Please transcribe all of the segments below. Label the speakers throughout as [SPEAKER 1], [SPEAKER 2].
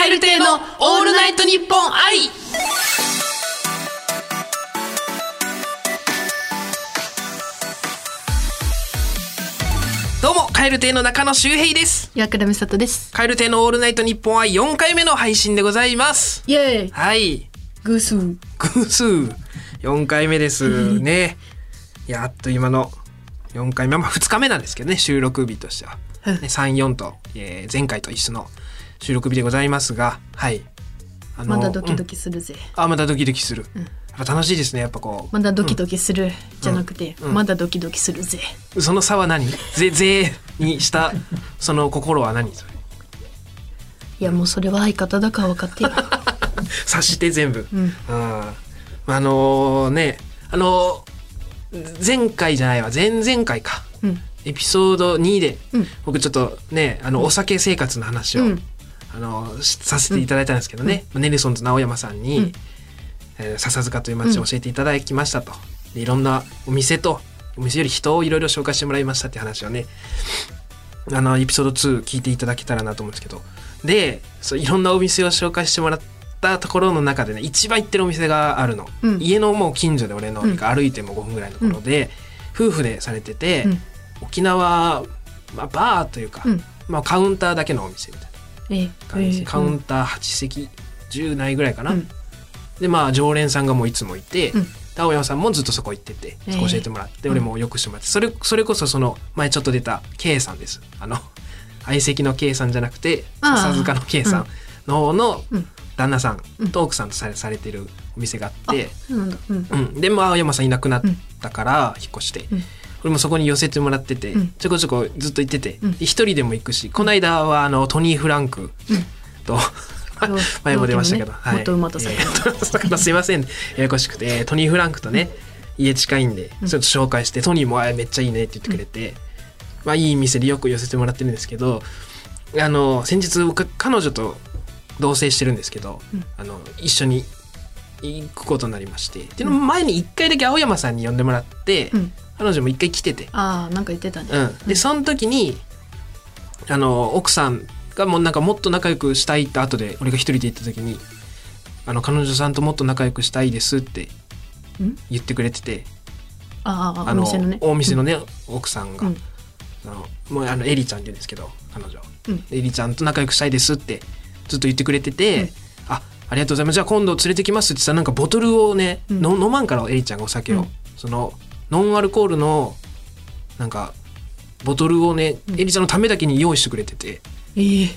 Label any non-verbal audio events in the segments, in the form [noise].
[SPEAKER 1] 蛙亭のオールナイトニッポン愛どうも、蛙亭の中野周平です。
[SPEAKER 2] 岩倉美里です。
[SPEAKER 1] 蛙亭のオールナイトニッポン愛4回目の配信でございます。
[SPEAKER 2] イェーイ
[SPEAKER 1] はい。
[SPEAKER 2] グースー。
[SPEAKER 1] 偶数4回目ですね。[laughs] やっと今の4回目、まあ2日目なんですけどね、収録日としては。
[SPEAKER 2] うん
[SPEAKER 1] ね、3、4と、えー前回と一緒の収録日でございますが、はい。あ
[SPEAKER 2] まだドキド
[SPEAKER 1] キ。
[SPEAKER 2] キするぜ。
[SPEAKER 1] あ、まだドキドキする。やっぱ楽しいですね、やっぱこう。
[SPEAKER 2] まだドキドキする、じゃなくて、まだドキドキするぜ。
[SPEAKER 1] その差は何？ぜ、[laughs] ぜにした、その心は何？それ
[SPEAKER 2] いやもうそれは相方だから分かってよ。[laughs]
[SPEAKER 1] 察して全部。
[SPEAKER 2] うん。
[SPEAKER 1] うん。あのーね、あのー前回じゃないわ、前々回か。
[SPEAKER 2] うん。
[SPEAKER 1] エピソード2で、
[SPEAKER 2] うん
[SPEAKER 1] 僕ちょっとね、あの、お酒生活の話を、
[SPEAKER 2] うん
[SPEAKER 1] あの、しさせていただいたんですけどね、ネルソンズ直山さんに、
[SPEAKER 2] うん。
[SPEAKER 1] えー笹塚という町を教えていただきましたと。でいろんなお店と、お店より人をいろいろ紹介してもらいましたって話をね、あの、エピソード2聞いていただけたらなと思うんですけど、で、そういろんなお店を紹介してもらったところの中でね、一番行ってるお店があるの。
[SPEAKER 2] うん。
[SPEAKER 1] 家のもう近所で俺の家が歩いても5分ぐらいのところで、夫婦でされてて、
[SPEAKER 2] うん。
[SPEAKER 1] 沖縄、まあ、バーというか、
[SPEAKER 2] うん。
[SPEAKER 1] まあ、カウンターだけのお店みたい
[SPEAKER 2] えー、
[SPEAKER 1] な感じ、
[SPEAKER 2] えー
[SPEAKER 1] カウンター8席10ないぐらいかな、
[SPEAKER 2] うん。
[SPEAKER 1] でまあ常連さんがもういつもいて、
[SPEAKER 2] うん。
[SPEAKER 1] で青山さんもずっとそこ行ってて教えてもらって、
[SPEAKER 2] うん。
[SPEAKER 1] 俺もよくしてもらって。それそれこそその前ちょっと出た K さんです。あの相席の K さんじゃなくて笹塚の K さんの方の
[SPEAKER 2] うん。
[SPEAKER 1] 旦那さん
[SPEAKER 2] うん。
[SPEAKER 1] と奥さんとされされてるお店があ
[SPEAKER 2] あ
[SPEAKER 1] って、
[SPEAKER 2] そうなんだ。うん。
[SPEAKER 1] うん、でも青山さんいなくなったから引っ越して、
[SPEAKER 2] うん
[SPEAKER 1] 俺もそこに寄せてもらってて、
[SPEAKER 2] うん。
[SPEAKER 1] ちょこちょこずっと行ってて一人でも行くしこの間はあのトニー・フランクと、[laughs] 前も出ましたけど、
[SPEAKER 2] 同期のね元馬とさん。
[SPEAKER 1] えーだからすいませんややこしくてトニー・フランクとね、家近いんでちょっと紹介して、トニーもあめっちゃいいねって言ってくれて、まあいい店でよく寄せてもらってるんですけどあの先日僕彼女と同棲してるんですけど、
[SPEAKER 2] うん。
[SPEAKER 1] あの一緒に行くことになりましてでも前に一回だけ青山さんに呼んでもらって、
[SPEAKER 2] うん。
[SPEAKER 1] 彼女も一回来てて、
[SPEAKER 2] ああ、なんか言ってたね。
[SPEAKER 1] うん、でその時にあの奥さんがもうなんかもっと仲良くしたいって後で俺が一人で行った時にあの彼女さんともっと仲良くしたいですって
[SPEAKER 2] うん？
[SPEAKER 1] 言ってくれてて
[SPEAKER 2] ああ、
[SPEAKER 1] あの
[SPEAKER 2] お店のね。
[SPEAKER 1] お店のね、奥さんが、
[SPEAKER 2] うん。
[SPEAKER 1] あのもうあのエリちゃんって言うんですけど彼女、
[SPEAKER 2] うん。
[SPEAKER 1] エリちゃんと仲良くしたいですってずっと言ってくれてて、
[SPEAKER 2] うん。
[SPEAKER 1] あありがとうございます。じゃあ今度連れてきますってさなんかボトルをね、
[SPEAKER 2] うん。
[SPEAKER 1] の飲まんからエリちゃんがお酒を、
[SPEAKER 2] うん。
[SPEAKER 1] そのノンアルコールのなんかボトルをね、
[SPEAKER 2] うん。
[SPEAKER 1] エリちゃんのためだけに用意してくれてて。
[SPEAKER 2] ええ。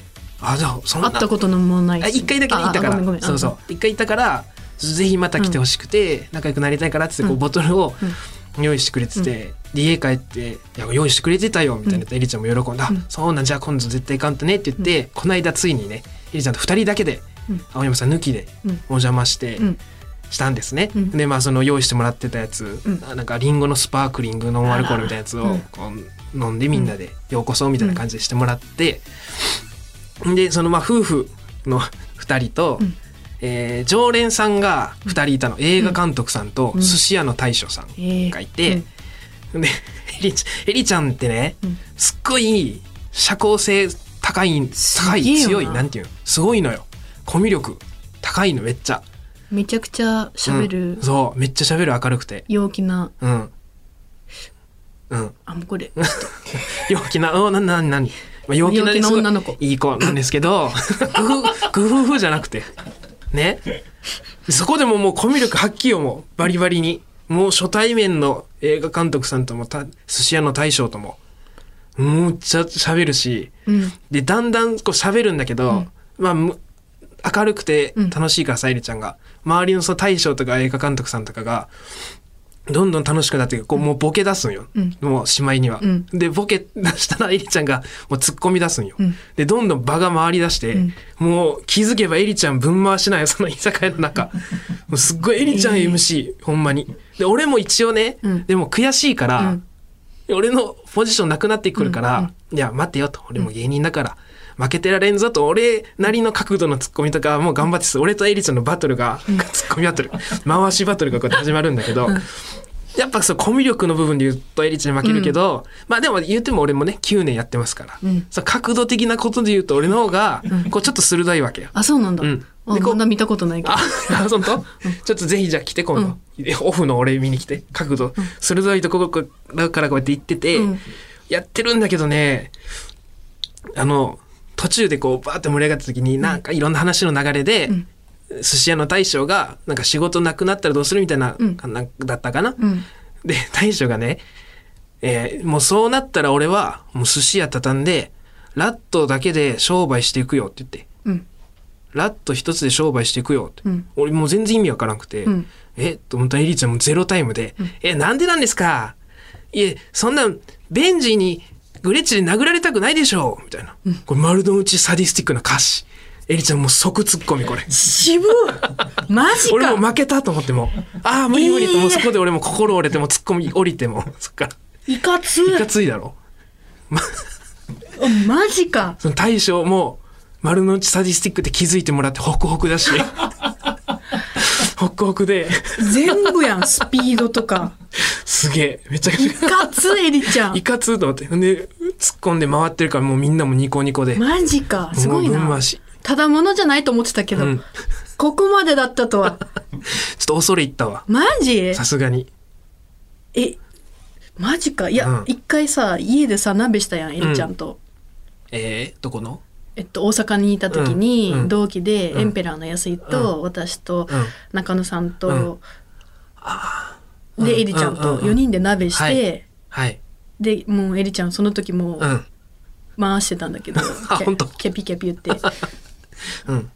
[SPEAKER 1] あじゃあそんな。
[SPEAKER 2] 会ったことのもない
[SPEAKER 1] 一回だけね行ったから。そうそう。一回行ったからぜひまた来てほしくて、仲良くなりたいからっつってこう
[SPEAKER 2] うん
[SPEAKER 1] ボトルを
[SPEAKER 2] うん。
[SPEAKER 1] 用意してくれてて、で家帰って「いや用意してくれてたよ」みたいな言ってエリちゃんも喜んで「あ
[SPEAKER 2] うん。
[SPEAKER 1] そうなんじゃあ今度絶対行かんとね」って言って、この間ついにねエリちゃんと2人だけで、
[SPEAKER 2] うん。
[SPEAKER 1] 青山さん抜きで
[SPEAKER 2] うん。
[SPEAKER 1] お邪魔して
[SPEAKER 2] うん。
[SPEAKER 1] したんですね、
[SPEAKER 2] うん。
[SPEAKER 1] でまあその用意してもらってたやつ、
[SPEAKER 2] うん。
[SPEAKER 1] あなんかリンゴのスパークリングノンアルコールみたいなやつを
[SPEAKER 2] うん
[SPEAKER 1] こう飲んでみんなで「ようこそ」みたいな感じでしてもらって、でそのまあ夫婦の2人と、
[SPEAKER 2] うん。
[SPEAKER 1] えー常連さんが2人いたの。映画監督さんと
[SPEAKER 2] うん。
[SPEAKER 1] 寿司屋の大将さん
[SPEAKER 2] ええ
[SPEAKER 1] がいて、でエリちエリちゃんってね、
[SPEAKER 2] うん。
[SPEAKER 1] すっごい社交性高い高い強いなんていうのすごいのよ。コミュ力高いのめっちゃ
[SPEAKER 2] めちゃくちゃ喋る。
[SPEAKER 1] うん、そう。めっちゃ喋る明るくて。
[SPEAKER 2] 陽気な、
[SPEAKER 1] うん。うん。
[SPEAKER 2] あ、もうこれ。[laughs]
[SPEAKER 1] 陽気なおなななに？まあ陽気な
[SPEAKER 2] 女の子。
[SPEAKER 1] いい子なんですけど [laughs] グフグフフじゃなくて。ね。そこでももうコミュ力発揮よもうバリバリに。もう初対面の映画監督さんともた寿司屋の大将とも。むっちゃ喋るし。
[SPEAKER 2] うん。
[SPEAKER 1] でだんだんこう喋るんだけど、まあむ明るくて
[SPEAKER 2] うん。
[SPEAKER 1] 楽しいからさゆりちゃんが周りのその大将とか映画監督さんとかがどんどん楽しくなってこうもうボケ出すんよ、
[SPEAKER 2] うん。
[SPEAKER 1] もうしまいには、
[SPEAKER 2] うん。
[SPEAKER 1] でボケ出したらエリちゃんがもう突っ込み出すんよ、
[SPEAKER 2] うん。
[SPEAKER 1] でどんどん場が回り出して、
[SPEAKER 2] うん。
[SPEAKER 1] もう気づけばエリちゃんぶん回しないよその居酒屋の中。[laughs] もうすっごいエリちゃん MC、ほんまに。で俺も一応ね、
[SPEAKER 2] うん。
[SPEAKER 1] でも悔しいから、
[SPEAKER 2] うん。
[SPEAKER 1] 俺のポジションなくなってくるから、
[SPEAKER 2] うん
[SPEAKER 1] いや待ってよと。俺も芸人だから、負けてられんぞと俺なりの角度のツッコミとかもう頑張ってす俺とエリちゃんのバトルが、ツッコミバトル。回しバトルがこうやって始まるんだけど、やっぱそうコミュ力の部分で言うとエリちゃんに負けるけど、まあでも言っても俺もね9年やってますから、
[SPEAKER 2] うん。
[SPEAKER 1] そう角度的なことで言うと俺の方がこうちょっと鋭いわけよ。
[SPEAKER 2] あそうなんだ、
[SPEAKER 1] うん。でこう
[SPEAKER 2] あまだ見たことないけど。
[SPEAKER 1] あ、本当、ちょっとぜひじゃあ来て今度、オフの俺見に来て角度、鋭いところからこうやって言ってて、
[SPEAKER 2] うん。
[SPEAKER 1] やってるんだけどねあの途中でこうバーって盛り上がった時になんかいろんな話の流れで、
[SPEAKER 2] ん。
[SPEAKER 1] 寿司屋の大将がなんか仕事なくなったらどうするみたいな、
[SPEAKER 2] うん。
[SPEAKER 1] なんだったかな、
[SPEAKER 2] うん。
[SPEAKER 1] で大将がね、えーもうそうなったら俺はもう寿司屋畳んでラットだけで商売していくよって言って
[SPEAKER 2] うん。
[SPEAKER 1] ラット一つで商売していくよって、
[SPEAKER 2] うん。
[SPEAKER 1] 俺もう全然意味わからなくて、
[SPEAKER 2] うん。
[SPEAKER 1] え？と思ったらエリちゃんもゼロタイムで、えなんでなんですか？いえそんなベンジーにグレッチで殴られたくないでしょう。みたいな、これ丸の内サディスティックな歌詞。エリちゃんもう即ツッコミこれ。
[SPEAKER 2] 渋っマジか。
[SPEAKER 1] 俺も負けたと思っても。ああ無理無理。と、
[SPEAKER 2] えー。
[SPEAKER 1] もうそこで俺も心折れてもツッコミ降りても。そっか。ら
[SPEAKER 2] いかつ
[SPEAKER 1] い。かついだろ。
[SPEAKER 2] あマジか。
[SPEAKER 1] その大将も丸の内サディスティックって気づいてもらってホクホクだしホクホクで。
[SPEAKER 2] 全部やんスピードとか。
[SPEAKER 1] すげえ。めちゃくち
[SPEAKER 2] いかつエリちゃん。
[SPEAKER 1] ゃいかつと思って。で突っ込んで回ってるからもうみんなもニコニコで。
[SPEAKER 2] マジか。すごいな。
[SPEAKER 1] た
[SPEAKER 2] だものじゃないと思ってたけど、
[SPEAKER 1] うん。
[SPEAKER 2] ここまでだったとは。[laughs]
[SPEAKER 1] ちょっと恐れ入ったわ。
[SPEAKER 2] マジ？
[SPEAKER 1] さすがに。
[SPEAKER 2] えマジか。いや、
[SPEAKER 1] うん。
[SPEAKER 2] 一回さ家でさ鍋したやんエリちゃんと、
[SPEAKER 1] えー、どこの？
[SPEAKER 2] えっと、大阪にいた時に、同期で、
[SPEAKER 1] うん。
[SPEAKER 2] エンペラーの安井と、私と、
[SPEAKER 1] うん。
[SPEAKER 2] 中野さんと、
[SPEAKER 1] うん。
[SPEAKER 2] で、エリちゃんと
[SPEAKER 1] うんうんうん。
[SPEAKER 2] 4人で鍋して、でもうエリちゃんその時も
[SPEAKER 1] うん。
[SPEAKER 2] 回してたんだけど、ケ [laughs]
[SPEAKER 1] あ本当？
[SPEAKER 2] ケピ言って。
[SPEAKER 1] うん。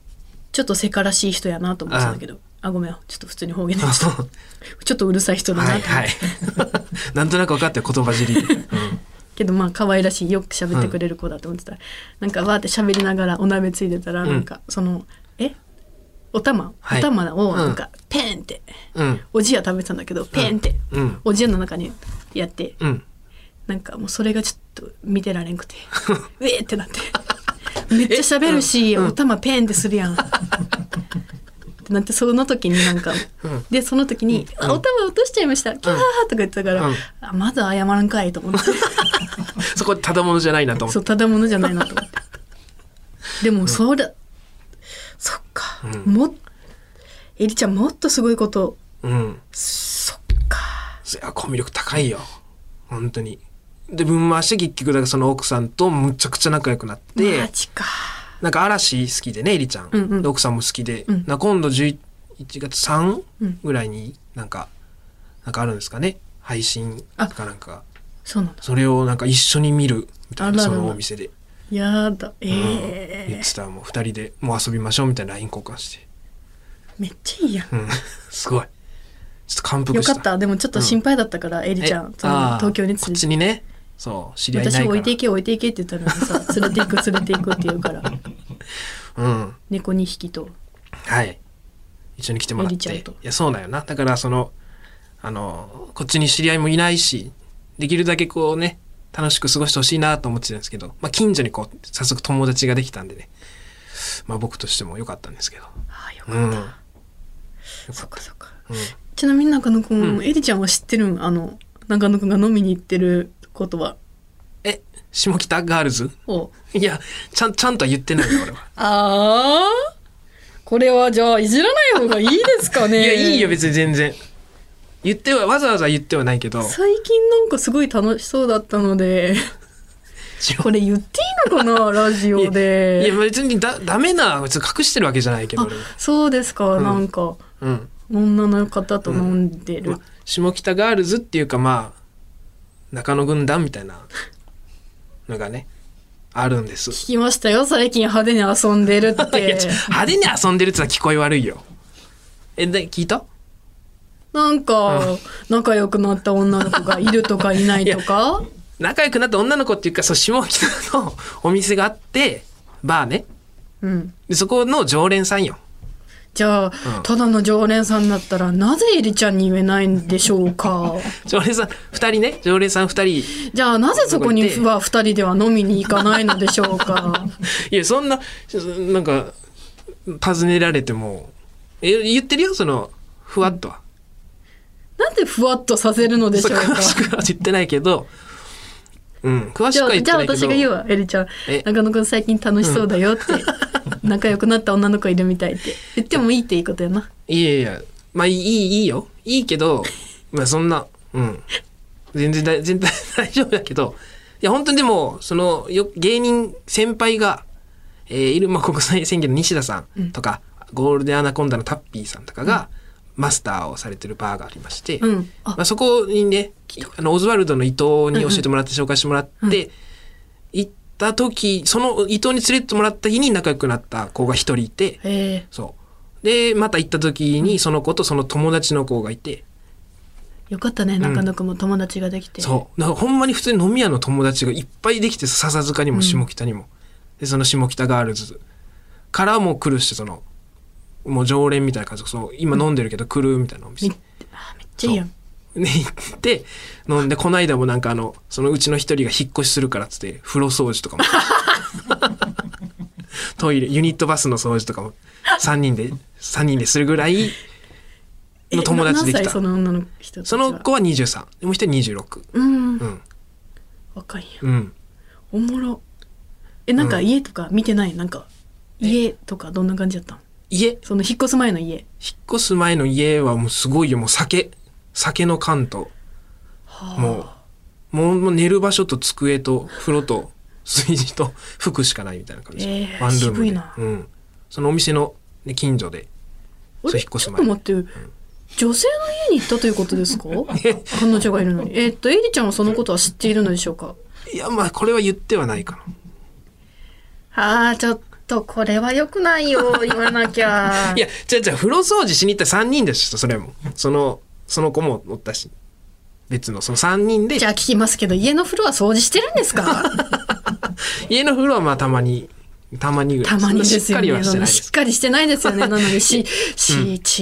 [SPEAKER 2] ちょっとせからしい人やなと思ってたんだけどあごめん。ちょっと普通に方言で [laughs] ちょっとうるさい人だなと思って、[laughs]
[SPEAKER 1] なんとなく分かってる言葉尻。で、うん
[SPEAKER 2] けどまあ可愛らしいよく喋ってくれる子だと思ってた。ら、なんかわーって喋りながらお鍋ついてたら、
[SPEAKER 1] うん。
[SPEAKER 2] なんかそのえ？お玉、
[SPEAKER 1] はい。
[SPEAKER 2] お玉を
[SPEAKER 1] うん。
[SPEAKER 2] なんかペンって、
[SPEAKER 1] うん。
[SPEAKER 2] おじや食べてたんだけどペンって、
[SPEAKER 1] うん。
[SPEAKER 2] おじやの中にやって。
[SPEAKER 1] うん。
[SPEAKER 2] なんかもうそれがちょっと見てられんくて。[laughs] ウェーってなって。めっちゃ喋るし、
[SPEAKER 1] うん。
[SPEAKER 2] お玉ペンってするやん。[laughs] ってなってその時になんか、
[SPEAKER 1] うん。
[SPEAKER 2] でその時に「あお玉落としちゃいました。キャー」とか言ってたから、
[SPEAKER 1] うん。
[SPEAKER 2] あまだ謝らんかいと思って。[laughs]
[SPEAKER 1] そこただものじゃないなと思って。
[SPEAKER 2] そうただものじゃないなと思って。でもそれ、そっか、
[SPEAKER 1] うん。
[SPEAKER 2] もエリちゃんもっとすごいこと。
[SPEAKER 1] うん。
[SPEAKER 2] そっか。
[SPEAKER 1] いやコミュ力高いよ。本当に。で分回して結局だからその奥さんとむちゃくちゃ仲良くなって。
[SPEAKER 2] マジか
[SPEAKER 1] なんか嵐好きでねエリちゃん、
[SPEAKER 2] うんうん。
[SPEAKER 1] で奥さんも好きで、
[SPEAKER 2] うん。
[SPEAKER 1] な今度11月3
[SPEAKER 2] うん。
[SPEAKER 1] ぐらいになんかなんかあるんですかね。配信かなんか。
[SPEAKER 2] そうなんだ。
[SPEAKER 1] それをなんか一緒に見るみたいなそ
[SPEAKER 2] あららら。
[SPEAKER 1] のお店で、
[SPEAKER 2] やだ。え
[SPEAKER 1] うん。
[SPEAKER 2] え
[SPEAKER 1] 言ってたらもう二人でもう遊びましょうみたいな LINE 交換して、
[SPEAKER 2] めっちゃいいやん。
[SPEAKER 1] うん、すごい。ちょっと感服
[SPEAKER 2] よ
[SPEAKER 1] した。
[SPEAKER 2] かった。でもちょっと心配だったから、エリちゃん。その
[SPEAKER 1] あー
[SPEAKER 2] 東京に
[SPEAKER 1] こっちにねそう知り合いないから。
[SPEAKER 2] 私置いていけ置いていけって言ったのにさ [laughs] 連れていく連れていくって言うから。
[SPEAKER 1] うん。
[SPEAKER 2] 猫2匹と。
[SPEAKER 1] はい。一緒に来てもらって。いやそうなんよな。だからそのあのこっちに知り合いもいないしできるだけこうね楽しく過ごしてほしいなと思ってたんですけど、まあ、近所にこう早速友達ができたんでね。まあ僕としても良かったんですけど。
[SPEAKER 2] ああよ
[SPEAKER 1] うん。
[SPEAKER 2] かっ
[SPEAKER 1] よ
[SPEAKER 2] た、そ
[SPEAKER 1] かった。
[SPEAKER 2] っかそっか。
[SPEAKER 1] うん。
[SPEAKER 2] ちなみに中野くん、
[SPEAKER 1] うん。
[SPEAKER 2] エリちゃんは知ってるん？あの中野くんが飲みに行ってることは
[SPEAKER 1] え下北ガールズ？
[SPEAKER 2] お。
[SPEAKER 1] いやちゃんちゃんとは言ってないよ俺は。
[SPEAKER 2] ああこれはじゃあいじらない方がいいですかね。
[SPEAKER 1] いやいいよ別に全然。言ってはわざわざ言ってはないけど。
[SPEAKER 2] 最近なんかすごい楽しそうだったので。これ言っていいのかなラジオ
[SPEAKER 1] いや
[SPEAKER 2] で
[SPEAKER 1] 別にだダメな別に隠してるわけじゃないけど
[SPEAKER 2] そうですか、
[SPEAKER 1] ん。
[SPEAKER 2] なんか。
[SPEAKER 1] うん。
[SPEAKER 2] 女の方と飲んでる、
[SPEAKER 1] まあ下北ガールズっていうかまあ中野軍団みたいなのがねあるんです。
[SPEAKER 2] 聞きましたよ。最近派手に遊んでるって。[laughs]
[SPEAKER 1] 派手に遊んでるってのは聞こえ悪いよ。えで聞いた？
[SPEAKER 2] なんか仲良くなった女の子がいるとかいないとか？
[SPEAKER 1] 仲良くなった女の子っていうかそう下北のお店があってバーね。
[SPEAKER 2] うん。
[SPEAKER 1] でそこの常連さんよ。
[SPEAKER 2] じゃあ、
[SPEAKER 1] うん。
[SPEAKER 2] ただの常連さんだったらなぜエリちゃんに言えないんでしょうか。[laughs]
[SPEAKER 1] 常連さん2人ね。常連さん2人。
[SPEAKER 2] じゃあなぜそこには二人では飲みに行かないのでしょうか。[laughs]
[SPEAKER 1] いやそんななんか尋ねられても。え言ってるよ？そのふわっとは。
[SPEAKER 2] なんでふわっとさせるのでしょうか。
[SPEAKER 1] 詳しくは言ってないけど、うん、詳し
[SPEAKER 2] じゃあ
[SPEAKER 1] くは言って
[SPEAKER 2] じゃあ
[SPEAKER 1] ないけど。
[SPEAKER 2] 私が言うわエリちゃん。
[SPEAKER 1] え？
[SPEAKER 2] 中野くん最近楽しそうだよって、[laughs] [laughs] 仲良くなった女の子いるみたいって。言ってもいいっていいことやな。い
[SPEAKER 1] やいや、まあいい、いいよ。いいけど、[laughs] まあそんな、うん。全然大、全然 [laughs] 大丈夫だけど、いや本当にでも、その、よ芸人先輩が、えー、いる、まあ国際宣言の西田さんとか、ゴールデンアナコンダのタッピーさんとかが、マスターをされてるバーがありまして、
[SPEAKER 2] うん。あ。
[SPEAKER 1] まあ、そこにね、あの、オズワルドの伊藤に教えてもらって紹介してもらって、行った時、その伊藤に連れてってもらった日に仲良くなった子が一人いて、そう。で、また行った時にその子とその友達の子がいて、
[SPEAKER 2] よかったね中野くんも友達ができて、
[SPEAKER 1] そう。だからほんまに普通に飲み屋の友達がいっぱいできて、笹塚にも下北にも。で、その下北ガールズ。からも来るし、その、もう常連みたいな感じ。で、そう、今飲んでるけど来るみたいなお店。
[SPEAKER 2] め。あめっちゃいいやん
[SPEAKER 1] で、行って、飲んで、この間もなんかあの、そのうちの一人が引っ越しするからっつって、風呂掃除とかも。[laughs] トイレ、ユニットバスの掃除とかも、3人で、三人でするぐらいの友達できた
[SPEAKER 2] そ。の女の人
[SPEAKER 1] そ
[SPEAKER 2] は？
[SPEAKER 1] の子は23。でもう一人26。
[SPEAKER 2] うん
[SPEAKER 1] うん。
[SPEAKER 2] 若いや
[SPEAKER 1] うん。
[SPEAKER 2] おもろえなんか家とか見てない？なんか家とかどんな感じだったの？
[SPEAKER 1] 家、
[SPEAKER 2] その引っ越す前の家
[SPEAKER 1] 引っ越す前の家はもうすごいよ。もう酒、酒の缶と、もう、もうもう寝る場所と机と風呂と炊事と服しかないみたいな感じ。
[SPEAKER 2] えー
[SPEAKER 1] ワンルームで。うん。そのお店の、ね、近所で、そう引っ越す前
[SPEAKER 2] ちょっと待って、女性の家に行ったということですか？[laughs] 彼女がいるのに。えーっとエリちゃんはそのことは知っているのでしょうか？
[SPEAKER 1] いや、まあこれは言ってはないかな。
[SPEAKER 2] あーちょっとこれは良くないよ言わなきゃ。[laughs]
[SPEAKER 1] いや、じゃあじゃあ風呂掃除しに行った3人でした、それも。その、その子もおったし。別の、その3人で
[SPEAKER 2] じ、ゃあ聞きますけど家の風呂は掃除してるんですか？[laughs]
[SPEAKER 1] 家の風呂はまあたまに、たまにぐらい。
[SPEAKER 2] たまにですよね
[SPEAKER 1] してなです。
[SPEAKER 2] ないしっかりしてないですよねなのにし、し、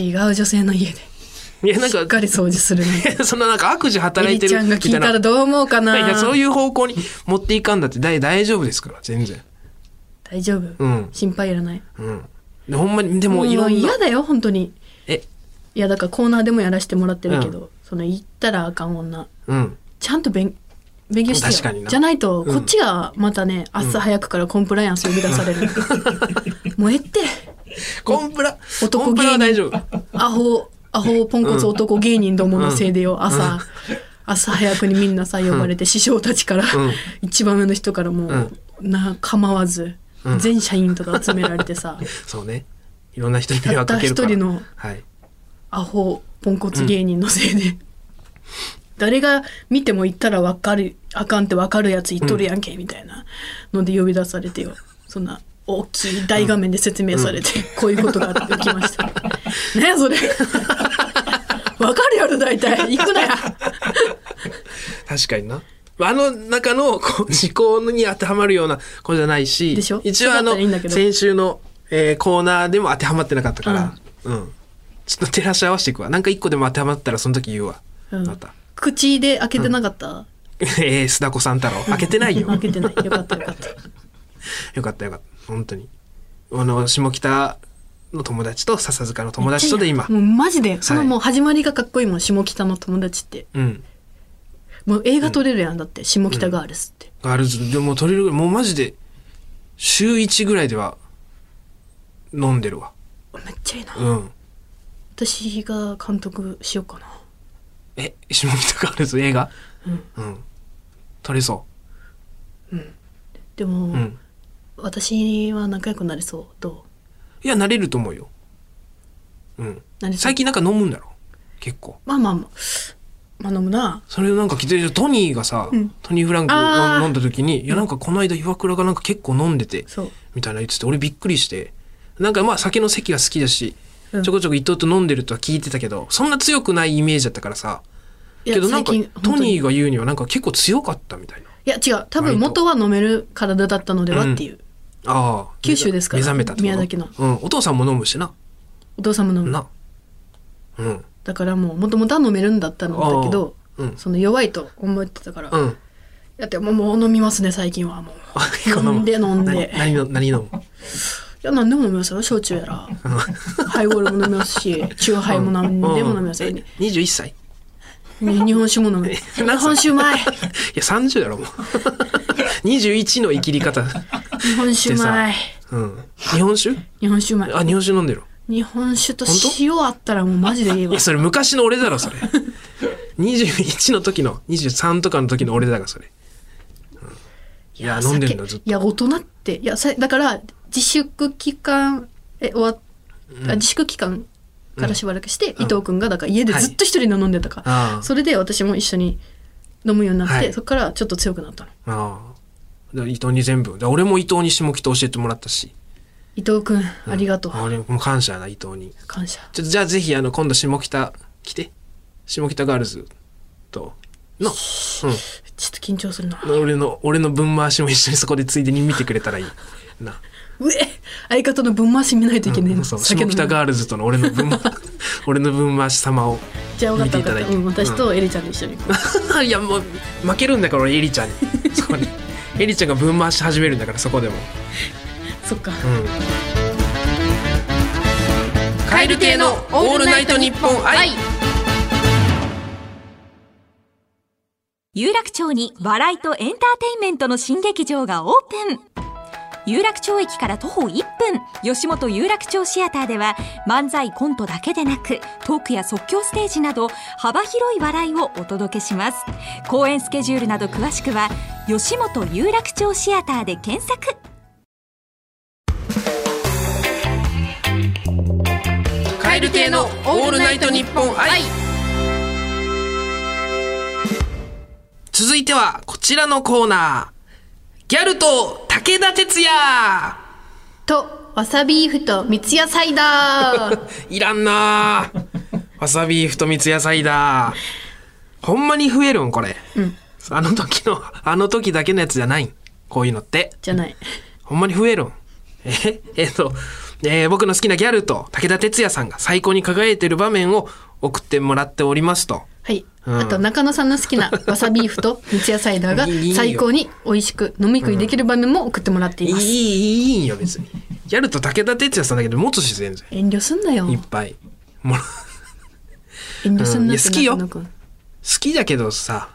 [SPEAKER 2] 違う女性の家で
[SPEAKER 1] いや、なんか
[SPEAKER 2] しっ、かり掃除するなんて
[SPEAKER 1] そんななんか悪事
[SPEAKER 2] エ
[SPEAKER 1] 働いてる
[SPEAKER 2] リちゃんが
[SPEAKER 1] みたいな。
[SPEAKER 2] 聞いたらどう思うかな？い
[SPEAKER 1] や、そういう方向に持っていかんだって大大丈夫ですから、全然。
[SPEAKER 2] 大丈夫、
[SPEAKER 1] うん。
[SPEAKER 2] 心配いらない？
[SPEAKER 1] うん。で、ほんまに、でも
[SPEAKER 2] も
[SPEAKER 1] いろ
[SPEAKER 2] ん嫌だよ本当に
[SPEAKER 1] え、
[SPEAKER 2] いやだからコーナーでもやらせてもらってるけど、その言ったらあかん女。
[SPEAKER 1] うん。
[SPEAKER 2] ちゃんと勉勉強してよ。じゃないと
[SPEAKER 1] うん
[SPEAKER 2] こっちがまたね、朝早くからコンプライアンス呼び出される、[laughs] もうええって。
[SPEAKER 1] コンプラ、
[SPEAKER 2] 男芸
[SPEAKER 1] 大丈夫。
[SPEAKER 2] アホアホポンコツ男芸人どものせいでよ、朝、朝早くにみんなさ呼ばれて、師匠たちから、
[SPEAKER 1] うん。
[SPEAKER 2] 一番上の人からもう、な構わず、
[SPEAKER 1] うん。
[SPEAKER 2] 全社員とか集められてさ。[laughs]
[SPEAKER 1] そうね。いろんな人に迷惑かけるから。
[SPEAKER 2] たった一人の
[SPEAKER 1] はい。
[SPEAKER 2] アホポンコツ芸人のせいで、誰が見ても言ったら分かるあかんって分かるやつ言っとるやんけ、みたいなので呼び出されてよ。そんな大きい大画面で説明されて、こういうことが起きました。[laughs] ねやそれ。[laughs] 分かるやろ大体。行くなや。
[SPEAKER 1] 確かにな。あの中の思考に当てはまるような子じゃないし、
[SPEAKER 2] でしょ？
[SPEAKER 1] 一応あの先週の、えーコーナーでも当てはまってなかったから、うん。ちょっと照らし合わせていくわ。なんか一個でも当てはまったらその時言うわ。
[SPEAKER 2] うん
[SPEAKER 1] また。
[SPEAKER 2] 口で開けてなかった、[laughs]
[SPEAKER 1] えー、須田子さん太郎。開けてないよ。[laughs]
[SPEAKER 2] 開けてないよかったよかった [laughs]
[SPEAKER 1] よかったよかった。本当に。あの、下北の友達と笹塚の友達とで今。
[SPEAKER 2] もうマジでそのもう始まりがかっこいいもん下北の友達って
[SPEAKER 1] うん。
[SPEAKER 2] もう映画撮れるやんだって下北ガールズって、
[SPEAKER 1] ガールズ、でも取れるもうマジで、週1ぐらいでは飲んでるわ。
[SPEAKER 2] めっちゃいいな、
[SPEAKER 1] うん。
[SPEAKER 2] 私が監督しようかな。
[SPEAKER 1] え、下北ガールズ映画？うん。撮れそ
[SPEAKER 2] でも、
[SPEAKER 1] う。うん。
[SPEAKER 2] 私は仲良くなれそう。ど
[SPEAKER 1] いや、慣れると思うよ。うん。
[SPEAKER 2] うなれそう。
[SPEAKER 1] 最近なんか飲むんだろ？結構。
[SPEAKER 2] まあまあ。まあまあ飲むな。
[SPEAKER 1] それなんか聞いてトニーがさ、
[SPEAKER 2] うん。
[SPEAKER 1] トニー・フランク
[SPEAKER 2] あー。
[SPEAKER 1] 飲んだ時に、いやなんかこの間岩倉がなんか結構飲んでて、
[SPEAKER 2] そう。
[SPEAKER 1] みたいな言ってて、俺びっくりして、なんかまあ酒の席が好きだし、
[SPEAKER 2] うん
[SPEAKER 1] ちょこちょこ伊藤と飲んでるとは聞いてたけど、そんな強くないイメージだったからさ、けどなんかトニーが言うにはなんか結構強かったみたいな。
[SPEAKER 2] いや違う多分元は飲める体だったのではっていう、
[SPEAKER 1] ああ。
[SPEAKER 2] 九州ですから
[SPEAKER 1] 目覚めたって
[SPEAKER 2] 宮崎の
[SPEAKER 1] うん。お父さんも飲むしな。
[SPEAKER 2] お父さんも飲む
[SPEAKER 1] な。うん。
[SPEAKER 2] だからもうもともとは飲めるんだったんだけど、
[SPEAKER 1] うん。
[SPEAKER 2] その弱いと思ってたから、
[SPEAKER 1] うん。
[SPEAKER 2] やってもうもう飲みますね最近はもう [laughs] 飲んで飲んで
[SPEAKER 1] 何何飲む？
[SPEAKER 2] いや何でも飲みますよ。焼酎やら。ハイボールも飲みますしチューハイも何でも飲みます。よ、
[SPEAKER 1] え21歳
[SPEAKER 2] ね日本酒も飲む日本酒うまい。
[SPEAKER 1] いや30だろもう。21の生きり方。
[SPEAKER 2] 日本酒うまい。
[SPEAKER 1] うん。日本酒？
[SPEAKER 2] 日本酒うまい。
[SPEAKER 1] あ日本酒飲んでる。
[SPEAKER 2] 日本酒と塩あったらもうマジでいいわ。
[SPEAKER 1] いやそれ昔の俺だろそれ。21の時の23とかの時の俺だがそれ、うんいや飲んでるんだ
[SPEAKER 2] 酒。
[SPEAKER 1] ずっと。
[SPEAKER 2] いや大人っていやさだから自粛期間え終わっ、あ自粛期間からしばらくして、伊藤君がだから家でずっと一人で飲んでたか。ら、
[SPEAKER 1] ああ。
[SPEAKER 2] それで私も一緒に飲むようになって、
[SPEAKER 1] はい。
[SPEAKER 2] そこからちょっと強くなったの。
[SPEAKER 1] ああ。で伊藤に全部。で俺も伊藤に下北教えてもらったし。
[SPEAKER 2] 伊藤君ありがとう、
[SPEAKER 1] あ俺もう感謝だ伊藤に。
[SPEAKER 2] 感謝。
[SPEAKER 1] ちょっとじゃあぜひあの今度下北来て。下北ガールズと。の、
[SPEAKER 2] ちょっと緊張するな。
[SPEAKER 1] うん、俺の俺の分回しも一緒にそこでついでに見てくれたらいい。な。
[SPEAKER 2] うえ相方の分回し見ないといけないの、
[SPEAKER 1] そう。
[SPEAKER 2] 酒飲む
[SPEAKER 1] 下北ガールズとの俺の分回 [laughs] 俺の分回し様を
[SPEAKER 2] じゃあ分かった
[SPEAKER 1] だいて。
[SPEAKER 2] うん、私とエリちゃんで一緒に。[laughs]
[SPEAKER 1] いやもう負けるんだから俺エリちゃんに。[laughs] そこに。エリちゃんが分回し始めるんだからそこでも。
[SPEAKER 2] そっか、
[SPEAKER 1] うん。蛙亭のオールナイトニッポン愛
[SPEAKER 3] 有楽町に笑いとエンターテインメントの新劇場がオープン。有楽町駅から徒歩1分。吉本有楽町シアターでは漫才コントだけでなくトークや即興ステージなど幅広い笑いをお届けします。公演スケジュールなど詳しくは吉本有楽町シアターで検索。
[SPEAKER 1] 蛙亭のオールナイトニッポン愛。続いてはこちらのコーナー。ギャルと武田鉄矢。
[SPEAKER 2] とわさビーフと三ツ矢サイダー。[laughs]
[SPEAKER 1] いらんな。あわさビーフと三ツ矢サイダー。ほんまに増えるんこれ、あの時のあの時だけのやつじゃない。んこういうのって。
[SPEAKER 2] じゃない。
[SPEAKER 1] ほんまに増えるん。ええっと、えー僕の好きなギャルと武田鉄矢さんが最高に輝いてる場面を送ってもらっておりますと。
[SPEAKER 2] はい、
[SPEAKER 1] うん。
[SPEAKER 2] あと中野さんの好きなわさビーフと三ツ矢サイダーが最高に美味しく飲み食いできる場面も送ってもらってい
[SPEAKER 1] いい、
[SPEAKER 2] ます、
[SPEAKER 1] いいいんよ別に。ギャルと武田鉄矢さんだけでもっと自然然。
[SPEAKER 2] 遠慮すんなよ。
[SPEAKER 1] いっぱい。もう。
[SPEAKER 2] 遠慮すんな
[SPEAKER 1] うん。いや好きよ。好きだけどさ。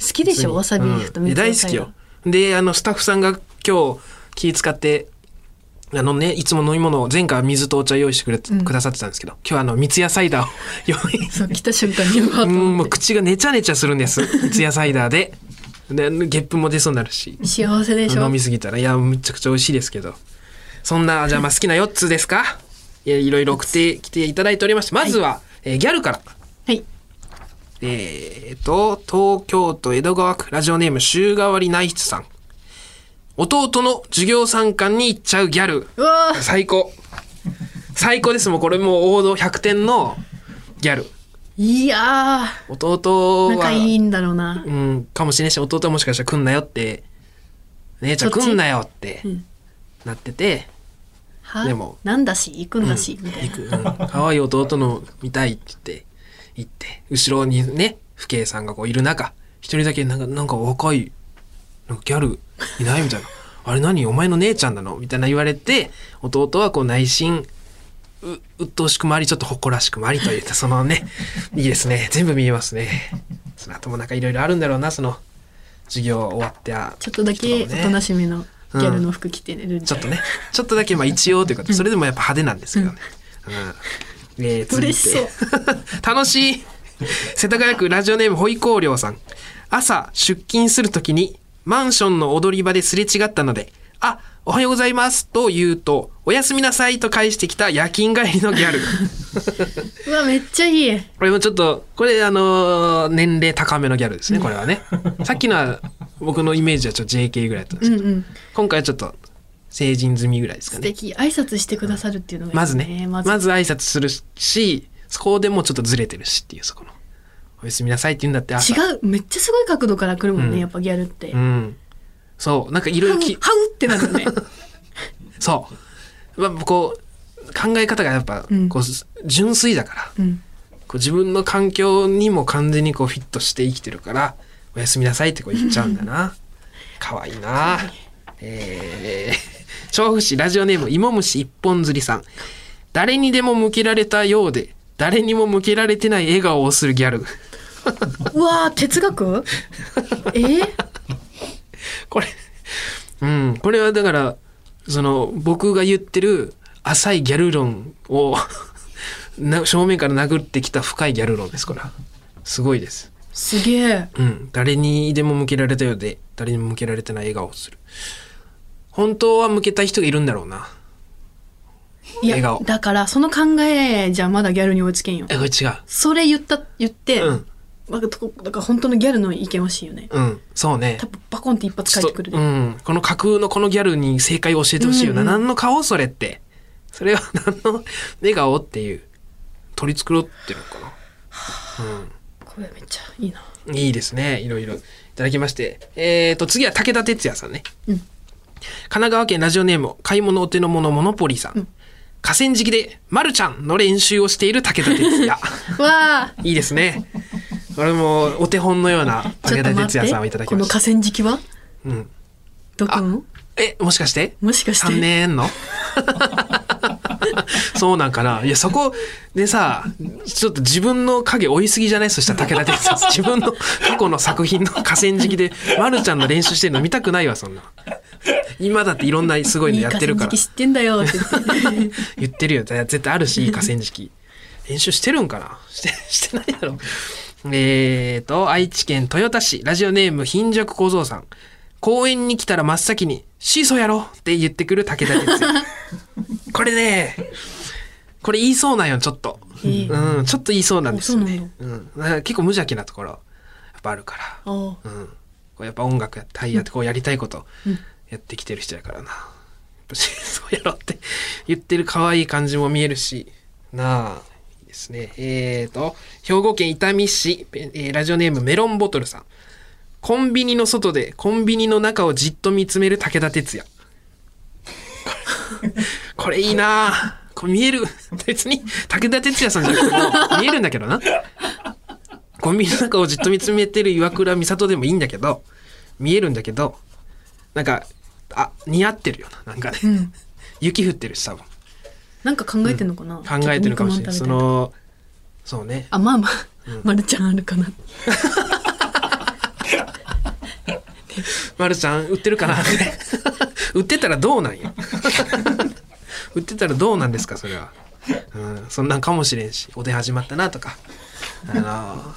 [SPEAKER 2] 好きでしょわさビーフと三ツ
[SPEAKER 1] うん。いや大
[SPEAKER 2] 矢サイダー
[SPEAKER 1] 好きよ。で、あの、スタッフさんが今日気使って、あのね、いつも飲み物を前回は水とお茶用意してくれ、くださってたんですけど、今日はあの、三ツ矢サイダーを [laughs] 用意
[SPEAKER 2] そう来た瞬間にうわーと
[SPEAKER 1] うん、
[SPEAKER 2] 思って
[SPEAKER 1] もう口がネチャネチャするんです。ツヤサイダーで。で、ゲップも出そうになるし。
[SPEAKER 2] 幸せでしょ？
[SPEAKER 1] 飲みすぎたら、いや、むちゃくちゃ美味しいですけど。そんな、じゃあ、まあ好きな4つですか？いやいろいろ送ってきていただいておりまして、まずは、えーギャルから。
[SPEAKER 2] はい
[SPEAKER 1] えーと、東京都江戸川区ラジオネーム週替わり内室さん。弟の授業参観に行っちゃうギャル。最高。最高です。もうこれもう王道。100点のギャル。
[SPEAKER 2] いや
[SPEAKER 1] 弟
[SPEAKER 2] ー
[SPEAKER 1] は。
[SPEAKER 2] 仲いいんだろうな。
[SPEAKER 1] うん、かもしれないし、弟はもしかしたら来んなよって、姉ちゃん来んなよって
[SPEAKER 2] うん。
[SPEAKER 1] なってて、
[SPEAKER 2] は？
[SPEAKER 1] でも
[SPEAKER 2] なんだし？行くんだし、みたい
[SPEAKER 1] 行
[SPEAKER 2] な
[SPEAKER 1] く、うん、可愛い弟の見たいって言って、行って、後ろにね、父兄さんがこういる中、一人だけなんか、なんか若い、なんかギャルいないみたいな。あれ何？お前の姉ちゃんなの？みたいな言われて、弟はこう内心、う、鬱陶しくもあり、ちょっと誇らしくもありといった、[laughs] そのね、いいですね。全部見えますね。その後もなんかいろいろあるんだろうな、その、授業終わってあ
[SPEAKER 2] ちょっとだけおとなしめのギャルの服着てるんで
[SPEAKER 1] ちょっとね、ちょっとだけまあ一応というか、それでもやっぱ派手なんですけどね。うん。えー続い
[SPEAKER 2] 嬉して [laughs]
[SPEAKER 1] 楽しい。世田谷区ラジオネームホイコーリョウさん。朝出勤するときにマンションの踊り場ですれ違ったので、あ、おはようございますと言うと、おやすみなさいと返してきた夜勤帰りのギャル。[laughs]
[SPEAKER 2] うわめっちゃいい
[SPEAKER 1] これもちょっと、これあのー年齢高めのギャルですね、これはね。さっきのは僕のイメージはちょっと JK ぐらいだったんですけど、
[SPEAKER 2] うんうん
[SPEAKER 1] 今回はちょっと成人済みぐらいですかね。
[SPEAKER 2] 素敵挨拶してくださるっていうのがいい
[SPEAKER 1] まずね、
[SPEAKER 2] まず
[SPEAKER 1] まず挨拶するし、そこでもうちょっとずれてるしっていう、そこの。おやすみなさいって言うんだって朝。
[SPEAKER 2] 違うめっちゃすごい角度から来るもんね、
[SPEAKER 1] うん
[SPEAKER 2] やっぱギャルって、
[SPEAKER 1] うん。そう、なんかいろいろき、
[SPEAKER 2] ハウってなるよね [laughs]
[SPEAKER 1] そう。まあ、こう、考え方がやっぱ、
[SPEAKER 2] うん
[SPEAKER 1] こう、純粋だから、
[SPEAKER 2] うん
[SPEAKER 1] こう自分の環境にも完全にこうフィットして生きてるから、おやすみなさいってこう言っちゃうんだな。かわいいな。えー、調布市ラジオネーム芋虫一本釣りさん。誰にでも向けられたようで、誰にも向けられてない笑顔をするギャル。[laughs]
[SPEAKER 2] うわー哲学？え？ー、
[SPEAKER 1] これうんこれはだからその僕が言ってる浅いギャル論を [laughs] な正面から殴ってきた深いギャル論ですこれは。すごいです。
[SPEAKER 2] すげえ。
[SPEAKER 1] うん。誰にでも向けられたようで誰にも向けられてない笑顔をする。本当は向けたい人がいるんだろうな。い笑
[SPEAKER 2] や
[SPEAKER 1] 顔。
[SPEAKER 2] だからその考えじゃまだギャルに追いつけんよ。
[SPEAKER 1] えこれ違う。
[SPEAKER 2] それ言った言って、
[SPEAKER 1] うん
[SPEAKER 2] まあだから本当のギャルの意見欲しいよね。
[SPEAKER 1] うんそうね。
[SPEAKER 2] 多分バコンって一発返ってくるで、
[SPEAKER 1] うん、この架空のこのギャルに正解を教えてほしいよな、
[SPEAKER 2] うんうん
[SPEAKER 1] 何の顔それって。それは [laughs] 何の笑顔っていう取り繕ってるのか
[SPEAKER 2] これめっちゃいいな。
[SPEAKER 1] ないいですね。いろいろ。いただきまして。えーと次は武田鉄矢さんね、
[SPEAKER 2] うん。
[SPEAKER 1] 神奈川県ラジオネーム買い物お手の物モノポリーさん、河川敷で「まるちゃん」の練習をしている武田鉄矢。[laughs]
[SPEAKER 2] わあ [laughs]
[SPEAKER 1] いいですねこれもお手本のような武田鉄矢さんをいただき
[SPEAKER 2] この
[SPEAKER 1] ました。
[SPEAKER 2] 河川敷は？
[SPEAKER 1] うん、
[SPEAKER 2] どこの？
[SPEAKER 1] えもしかして？
[SPEAKER 2] もしかして
[SPEAKER 1] ？3年の？[laughs] そうなんかな。いやそこでさちょっと自分の影追いすぎじゃないそしたら武田鉄矢さん。[laughs] 自分の過去の作品の河川敷でまるちゃんの練習してるの見たくないわそんな。今だっていろんなすごいの
[SPEAKER 2] いい
[SPEAKER 1] やってるから。
[SPEAKER 2] 河川敷知ってんだよって言って。[laughs]
[SPEAKER 1] 言ってるよ。絶対あるしいい河川敷。練習してるんかな？してしてないだろえーと愛知県豊田市ラジオネーム貧弱小僧さん。公園に来たら真っ先に「シーソーやろ!」って言ってくる武田鉄矢。[laughs] これねこれ言いそうなんよちょっと。うんちょっと言いそうなんですよ
[SPEAKER 2] あ
[SPEAKER 1] ねうん結構無邪気なところやっぱあるから。
[SPEAKER 2] あ
[SPEAKER 1] うん、こうやっぱ音楽やタイヤってこうやりたいことやってきてる人やからな、やっぱそうやろって言ってる可愛い感じも見えるしなあですね。えーと兵庫県伊丹市、えーラジオネームメロンボトルさん。コンビニの外でコンビニの中をじっと見つめる武田鉄矢。[laughs] これいいなこれ見える。別に武田鉄矢さんじゃなくても見えるんだけどな。コンビニの中をじっと見つめてる岩倉美里でもいいんだけど見えるんだけどなんかあ似合ってるよな。なんかね、
[SPEAKER 2] ん。
[SPEAKER 1] 雪降ってるし多分
[SPEAKER 2] なんか考えてんのかな、
[SPEAKER 1] 考えてるかもしれない。そのそうね。
[SPEAKER 2] あまあまあ、まるちゃんあるかな。
[SPEAKER 1] まるちゃん売ってるかな？[laughs] 売ってたらどうなんよ売ってたらどうなんですか？それは、うん、そんなんかもしれんしおでん始まったなとか。あの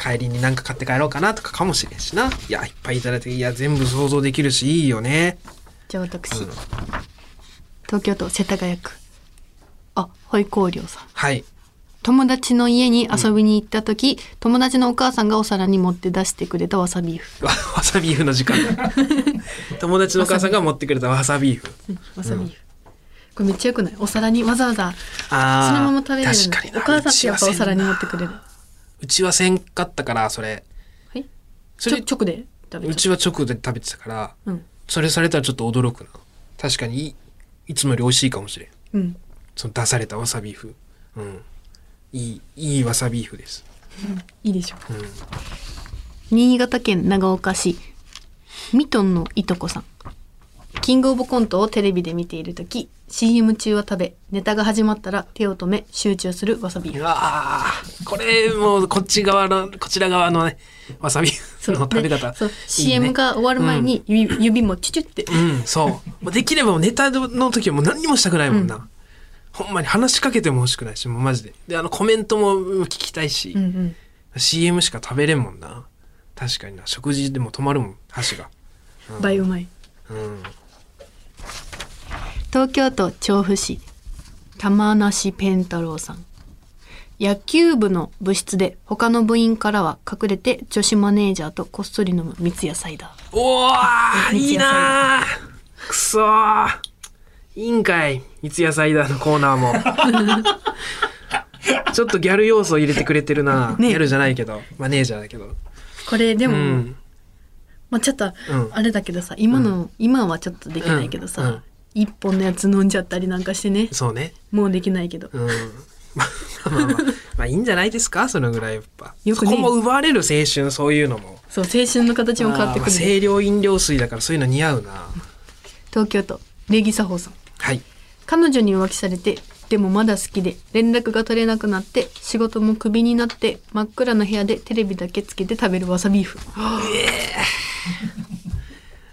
[SPEAKER 1] 帰りになんか買って帰ろうかなとかかもしれんしな。いやいっぱいいただいていや全部想像できるしいいよね。
[SPEAKER 2] じゃあ私、東京都世田谷区あホイコーリョウさん。
[SPEAKER 1] はい。
[SPEAKER 2] 友達の家に遊びに行った時、友達のお母さんがお皿に持って出してくれたわさビーフ。[laughs]
[SPEAKER 1] わわさビーフの時間。だ [laughs] 友達のお母さんが持ってくれたわさビーフ。
[SPEAKER 2] わさビーフ、これめっちゃよくない？お皿にわざわざそのまま食べれるの
[SPEAKER 1] 確かにな。
[SPEAKER 2] お母さんってやっぱお皿に持って
[SPEAKER 1] う
[SPEAKER 2] くれる。
[SPEAKER 1] うちはせんかったからそれ。
[SPEAKER 2] はい？
[SPEAKER 1] それ
[SPEAKER 2] 直で食べた。
[SPEAKER 1] うちは直で食べてたから
[SPEAKER 2] うん。
[SPEAKER 1] それされたらちょっと驚くな。確かにいいつもより美味しいかもしれん。
[SPEAKER 2] うん
[SPEAKER 1] その出されたわさビーフうん。いいいいわさビーフです。[laughs]
[SPEAKER 2] いいでしょ。
[SPEAKER 1] うん。
[SPEAKER 2] 新潟県長岡市。ミトンのいとこさん。キングオブコントをテレビで見ている時 CM 中は食べネタが始まったら手を止め集中するわさビー
[SPEAKER 1] う
[SPEAKER 2] フ
[SPEAKER 1] わー。これもうこっち側のこちら側のねわさビーフの食べ方。
[SPEAKER 2] でそう。
[SPEAKER 1] いいね
[SPEAKER 2] CM が終わる前に指,、指もチュチュって。
[SPEAKER 1] うん、そう。できればネタの時はもう何にもしたくないもんな。ほんまに話しかけても欲しくないし、もうマジで。で、あのコメントも聞きたいし、
[SPEAKER 2] うんうん
[SPEAKER 1] CM しか食べれんもんな。確かにな。食事でも止まるもん、箸が。
[SPEAKER 2] 倍うまい
[SPEAKER 1] うん。
[SPEAKER 2] 東京都調布市玉梨ペンタロウさん野球部の部室で他の部員からは隠れて女子マネージャーとこっそり飲む三ツ矢サイダー
[SPEAKER 1] おー [laughs] いいなーくそーいいんかい三ツ矢サイダーのコーナーも。[laughs] ちょっとギャル要素入れてくれてるな。
[SPEAKER 2] ね
[SPEAKER 1] ギャルじゃないけど、マネージャーだけど。
[SPEAKER 2] これでも、
[SPEAKER 1] うん。
[SPEAKER 2] まあちょっと
[SPEAKER 1] うん
[SPEAKER 2] あれだけどさ今の、今はちょっとできないけどさ、
[SPEAKER 1] うんうん
[SPEAKER 2] 一本のやつ飲んじゃったりなんかしてね
[SPEAKER 1] そうね。
[SPEAKER 2] もうできないけど、
[SPEAKER 1] うん。[laughs] まあまあまあ、まあいいんじゃないですか？そのぐらいやっぱ。
[SPEAKER 2] よくね
[SPEAKER 1] そこも奪われる青春、そういうのも。
[SPEAKER 2] そう青春の形も変わってく
[SPEAKER 1] あーまあ
[SPEAKER 2] る
[SPEAKER 1] 清涼飲料水だからそういうの似合うな。
[SPEAKER 2] 東京都礼儀作法さん
[SPEAKER 1] はい。
[SPEAKER 2] 彼女に浮気されてでもまだ好きで連絡が取れなくなって仕事もクビになって真っ暗な部屋でテレビだけつけて食べるわさビーフ。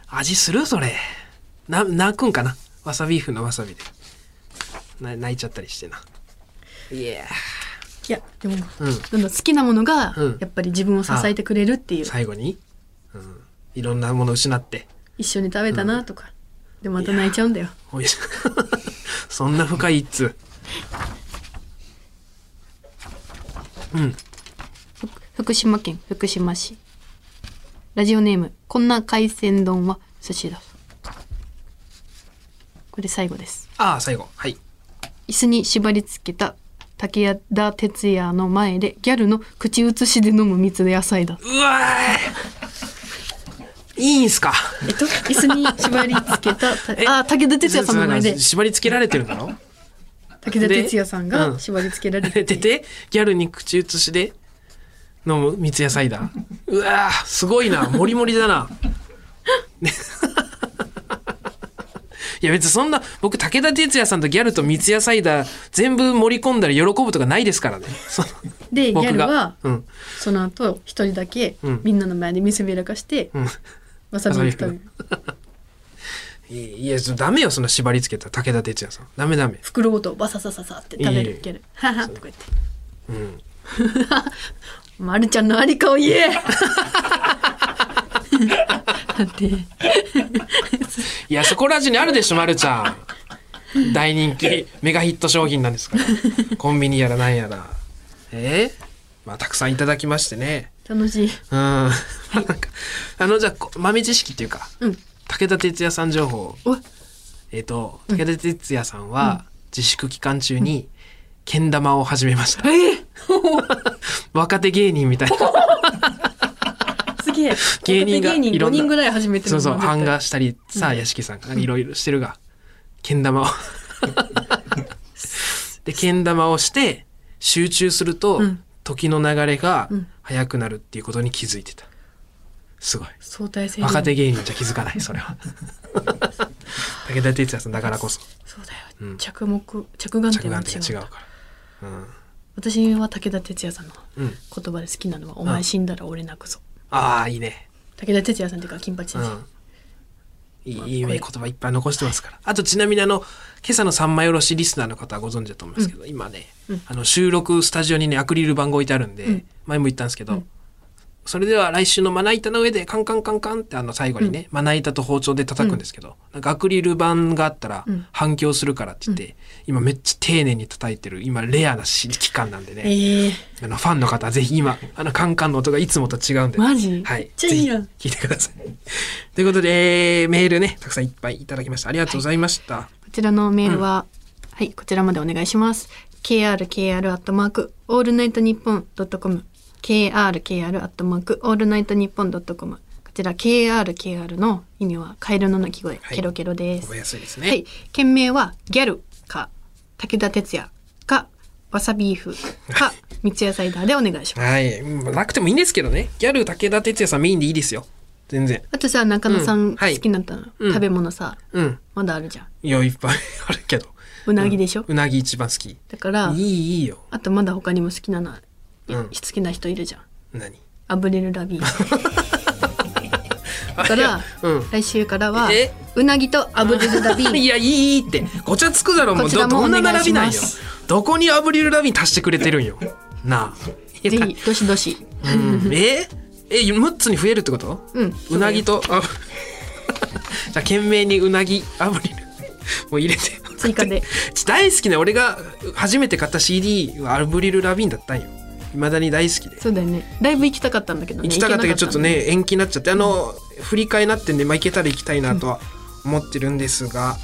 [SPEAKER 1] 味するそれ。な泣くんかな？わさビーフのわさびで。な泣いちゃったりしてな。いや
[SPEAKER 2] いやでも、
[SPEAKER 1] うん。
[SPEAKER 2] なんだ好きなものが
[SPEAKER 1] うん。
[SPEAKER 2] やっぱり自分を支えてくれるっていう、
[SPEAKER 1] 最後に、うん、いろんなもの失って。
[SPEAKER 2] 一緒に食べたなとか、でまた泣いちゃうんだよ。
[SPEAKER 1] おいし [laughs] そんな深い一通。うん。
[SPEAKER 2] 福島県福島市。ラジオネームこんな海鮮丼は寿司だ。これ最後です。
[SPEAKER 1] ああ最後。はい。
[SPEAKER 2] 椅子に縛り付けた武田鉄矢の前でギャルの口移しで飲む蜜野菜だ。
[SPEAKER 1] うわーいいんすか？
[SPEAKER 2] えっと椅子に縛り付けたたあ武田鉄矢さんの前で。
[SPEAKER 1] 縛り付けられてるんだろ
[SPEAKER 2] 武田鉄矢さんが
[SPEAKER 1] うん
[SPEAKER 2] 縛り付けられ
[SPEAKER 1] 出
[SPEAKER 2] て
[SPEAKER 1] ててギャルに口移しで飲む三ツ矢サイダーうわーすごいなモリモリだなねいや別にそんな僕武田鉄矢さんとギャルと三ツ矢サイダー全部盛り込んだら喜ぶとかないですからねそ
[SPEAKER 2] でギャルは
[SPEAKER 1] うん
[SPEAKER 2] その後一人だけ
[SPEAKER 1] うん
[SPEAKER 2] みんなの前で見せびらかして、
[SPEAKER 1] うん
[SPEAKER 2] わさびを食べる
[SPEAKER 1] いやダメよそんな縛り付けた武田鉄矢さん。ダメダメ。
[SPEAKER 2] 袋ごとバササササって食べ
[SPEAKER 1] いい
[SPEAKER 2] るギャルはは。とか言って
[SPEAKER 1] うん。[laughs]
[SPEAKER 2] まるちゃんのありかを言え。[laughs]
[SPEAKER 1] いやそこら中にあるでしょまるちゃん。大人気メガヒット商品なんですから。コンビニやらなんやら。えー？まあたくさんいただきましてね
[SPEAKER 2] 楽しい。
[SPEAKER 1] うん。[laughs] なんかあのじゃあこ豆知識っていうか
[SPEAKER 2] うん。
[SPEAKER 1] 武田鉄矢さん情報。
[SPEAKER 2] お。
[SPEAKER 1] えっ、と武田鉄矢さんは自粛期間中にけん玉を始めました、
[SPEAKER 2] え [laughs]
[SPEAKER 1] 若手芸人みたいな。[laughs]
[SPEAKER 2] すげえ。
[SPEAKER 1] 芸人が
[SPEAKER 2] 人5
[SPEAKER 1] いろんな
[SPEAKER 2] 人ぐらい始めてる
[SPEAKER 1] そうそう版画したりさ屋敷さんがいろいろしてるがけん玉を。でけん玉をして集中すると、
[SPEAKER 2] うん
[SPEAKER 1] 時の流れが
[SPEAKER 2] うん。
[SPEAKER 1] 速くなるっていうことに気づいてた。すごい。
[SPEAKER 2] 相対性
[SPEAKER 1] 若手芸人じゃ気づかないそれは。[laughs] 武田鉄矢さんだからこそ。
[SPEAKER 2] そうだよ、
[SPEAKER 1] うん。
[SPEAKER 2] 着目着眼
[SPEAKER 1] 着
[SPEAKER 2] 点が
[SPEAKER 1] 眼
[SPEAKER 2] 違う
[SPEAKER 1] 点が違うから。
[SPEAKER 2] 私は武田鉄矢さんの
[SPEAKER 1] うん、うん、
[SPEAKER 2] 言葉で好きなのは「お前死んだら俺泣くぞ。
[SPEAKER 1] ああいいね」
[SPEAKER 2] 武田鉄矢さんっていうか金八先生、
[SPEAKER 1] うんいいいいね言葉いっぱい残してますから。あとちなみにあの今朝の三枚おろしリスナーの方はご存知だと思いますけど、今ね、
[SPEAKER 2] うん
[SPEAKER 1] あの収録スタジオにねアクリル板が置いてあるんで、
[SPEAKER 2] うん。
[SPEAKER 1] 前も言ったんですけど、
[SPEAKER 2] うん
[SPEAKER 1] それでは来週のまな板の上でカンカンカンカンってあの最後にね、まな板と包丁で叩くんですけど、なんかアクリル板があったら
[SPEAKER 2] うん。
[SPEAKER 1] 反響するからって言って、今めっちゃ丁寧に叩いてる今レアなし期間なんでね、
[SPEAKER 2] ええ。
[SPEAKER 1] あのファンの方はぜひ今あのカンカンの音がいつもと違うんで。
[SPEAKER 2] マジ？
[SPEAKER 1] はい。ぜひ聞いてください。ということで、えーメールねたくさんいっぱいいただきました。ありがとうございました、
[SPEAKER 2] こちらのメールは、はい、こちらまでお願いします。krkr アットマークオールナイトニッポンドットコム krkr アットマークオールナイトニッポンドットコム。こちら krkr の意味はカエルの鳴き声、
[SPEAKER 1] はい。
[SPEAKER 2] ケロケロです。
[SPEAKER 1] 覚えやすいですね、
[SPEAKER 2] はい、件名はギャルか武田鉄矢かわさビーフか [laughs] 三ツ矢サイダーでお願いします。
[SPEAKER 1] はい、うんなくてもいいんですけどね。ギャル武田鉄矢さんメインでいいですよ。全然。
[SPEAKER 2] あとさ中野さ
[SPEAKER 1] うん。んはい。
[SPEAKER 2] 好きになった
[SPEAKER 1] うん。
[SPEAKER 2] 食べ物さ、
[SPEAKER 1] うん。
[SPEAKER 2] まだあるじゃん。
[SPEAKER 1] いやいっぱいあるけど。
[SPEAKER 2] うなぎでしょ、
[SPEAKER 1] うなぎ一番好き。
[SPEAKER 2] だから
[SPEAKER 1] いいいいよ。
[SPEAKER 2] あとまだ他にも好きなの、
[SPEAKER 1] うん
[SPEAKER 2] 好きな人いるじゃん。
[SPEAKER 1] 何？
[SPEAKER 2] アブリルラビー[laughs] ン。
[SPEAKER 1] あ
[SPEAKER 2] だから
[SPEAKER 1] うん。
[SPEAKER 2] 来週からは
[SPEAKER 1] え？
[SPEAKER 2] うなぎとアブリルラビーン [laughs]
[SPEAKER 1] いやいいって。ごちゃつくだろもう。どどんな並びなんよ。どこにアブリル・ラビン足してくれてるんよ。なあ。[laughs]
[SPEAKER 2] ぜひどしどし。
[SPEAKER 1] うん。え？え6つに増えるってこと？
[SPEAKER 2] うん。
[SPEAKER 1] うなぎとあじゃあ懸命にうなぎアブリル。もう入れて。
[SPEAKER 2] 追加で。
[SPEAKER 1] 大好きな俺が初めて買った CD はアブリル・ラビンだったんよ未だに大好きで。
[SPEAKER 2] そうだよね。ライブ行きたかったんだけどね。
[SPEAKER 1] 行きたかったけどちょっとね延期になっちゃって。あの振り替えなってんで、まあ、行けたら行きたいなとは思ってるんですが、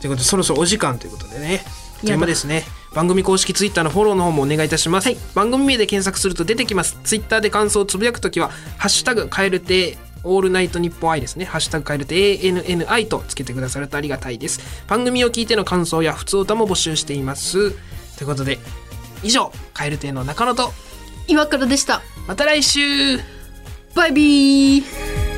[SPEAKER 1] ということでそろそろお時間ということでね。テーマですね。番組公式ツイッターのフォローの方もお願いいたします、
[SPEAKER 2] はい。
[SPEAKER 1] 番組名で検索すると出てきます。ツイッターで感想をつぶやくときは「ハッシュタグカエルテオールナイトニッポンアイですね。ハッシュタグカエルテ ANNI とつけてくださるとありがたいです。番組を聞いての感想や普通歌も募集しています。ということで、以上、カエル亭の中野と、
[SPEAKER 2] 岩倉でした。
[SPEAKER 1] また来週。
[SPEAKER 2] バイビー